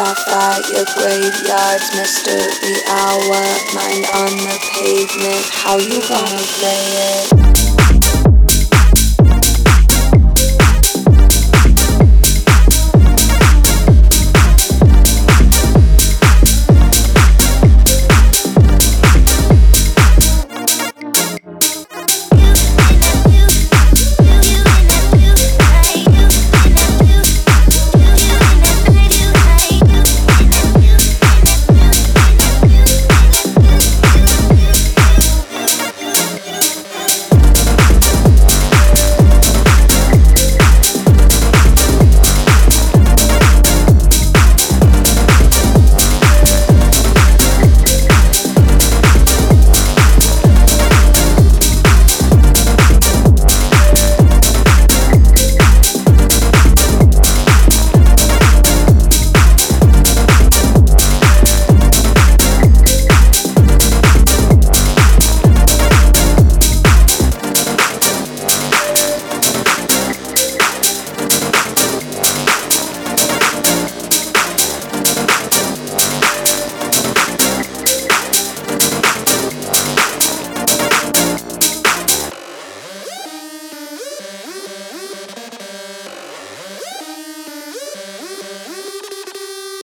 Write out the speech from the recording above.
stop by your graveyard's mystery hour. Mind on the pavement, how you gonna play it?